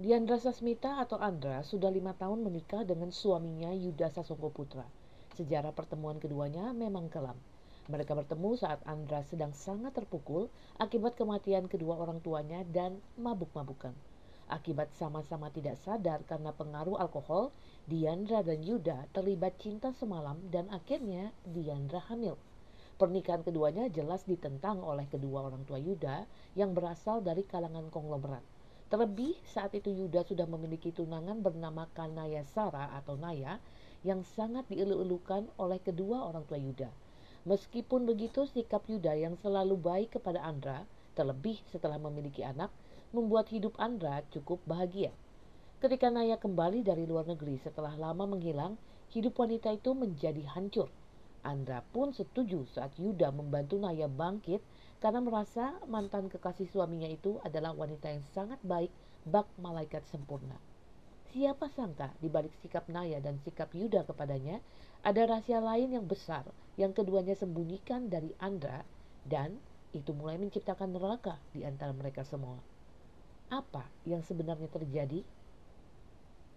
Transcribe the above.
Diandra Sasmita atau Andra sudah lima tahun menikah dengan suaminya Yuda Sasongko Putra. Sejarah pertemuan keduanya memang kelam. Mereka bertemu saat Andra sedang sangat terpukul akibat kematian kedua orang tuanya dan mabuk-mabukan. Akibat sama-sama tidak sadar karena pengaruh alkohol, Diandra dan Yuda terlibat cinta semalam dan akhirnya Diandra hamil. Pernikahan keduanya jelas ditentang oleh kedua orang tua Yuda yang berasal dari kalangan konglomerat. Terlebih saat itu Yuda sudah memiliki tunangan bernama Kanaya Sara atau Naya yang sangat dielu-elukan oleh kedua orang tua Yuda. Meskipun begitu sikap Yuda yang selalu baik kepada Andra, terlebih setelah memiliki anak, membuat hidup Andra cukup bahagia. Ketika Naya kembali dari luar negeri setelah lama menghilang, hidup wanita itu menjadi hancur. Andra pun setuju saat Yuda membantu Naya bangkit karena merasa mantan kekasih suaminya itu adalah wanita yang sangat baik, bak malaikat sempurna. Siapa sangka di balik sikap Naya dan sikap Yuda kepadanya ada rahasia lain yang besar yang keduanya sembunyikan dari Andra dan itu mulai menciptakan neraka di antara mereka semua. Apa yang sebenarnya terjadi?